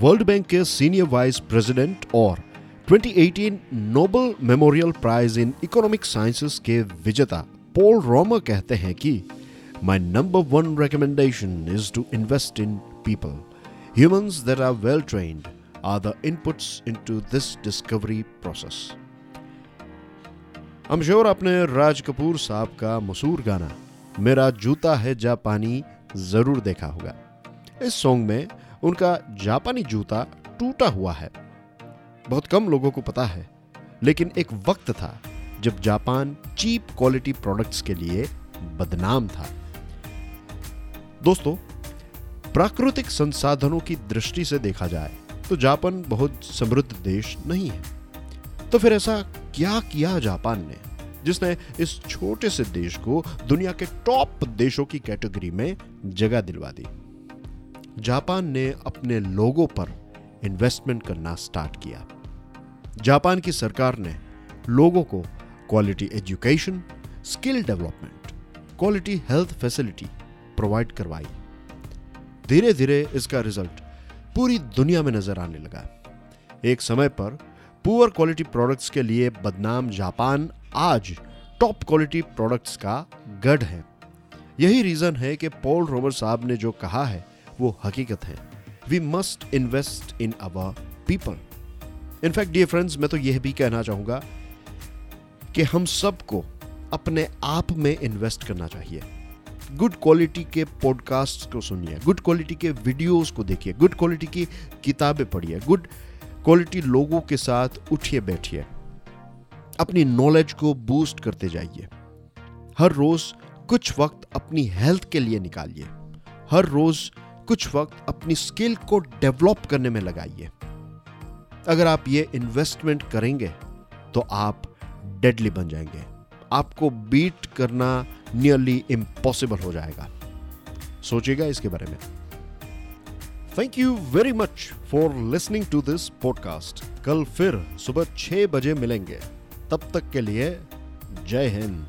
World bank के senior vice president और 2018 Nobel memorial prize in economic sciences के विजेता पॉल रोमर कहते हैं कि my number one recommendation is to invest in people humans that are well trained are the inputs into this discovery process हम sure आपने राज कपूर साहब का मशहूर गाना, मेरा जूता है जापानी ज़रूर देखा होगा। इस सॉन्ग में उनका जापानी जूता टूटा हुआ है। बहुत कम लोगों को पता है, लेकिन एक वक्त था जब जापान चीप क्वालिटी प्रोडक्ट्स के लिए बदनाम था। दोस्तों, प्राकृतिक संसाधनों की दृष्टि से देखा जाए तो जापान बहुत समृद्ध देश नहीं है। तो फिर ऐसा क्या किया जापान ने, जिसने इस छोटे से देश को दुनिया के टॉप देशों की कैटेगरी में जगह दिलवा दी? जापान ने अपने लोगों पर इन्वेस्टमेंट करना स्टार्ट किया। जापान की सरकार ने लोगों को quality education skill development quality health facility provide करवाई। धीरे धीरे इसका रिज़ल्ट पूरी दुनिया में नज़र आने लगा। एक समय पर पुअर क्वालिटी प्रोडक्ट्स के लिए बदनाम जापान आज टॉप क्वालिटी प्रोडक्ट्स का गढ़ है। यही रीजन है कि पॉल रोबर साहब ने जो कहा है वो हकीकत है। We must invest in our people in fact dear friends मैं तो यह भी कहना चाहूँगा कि हम सबको अपने आप में इन्वेस्ट करना चाहिए। गुड क्वालिटी के पॉडकास्ट को सुनिए गुड क्वालिटी के वीडियोस को देखिए गुड क्वालिटी की किताबें पढ़िए गुड क्वालिटी लोगों के साथ उठिए बैठिए। अपनी नॉलेज को बूस्ट करते जाइए। हर रोज कुछ वक्त अपनी हेल्थ के लिए निकालिए। हर रोज कुछ वक्त अपनी स्किल को डेवलप करने में लगाइए। अगर आप ये इन्वेस्टमेंट करेंगे तो आप डेडली बन जाएँगे। आपको बीट करना नियरली इम्पॉसिबल हो जाएगा। सोचिएगा इसके बारे में। Thank you very much for listening to this podcast कल फिर सुबह छह बजे मिलेंगे। तब तक के लिए जय हिंद।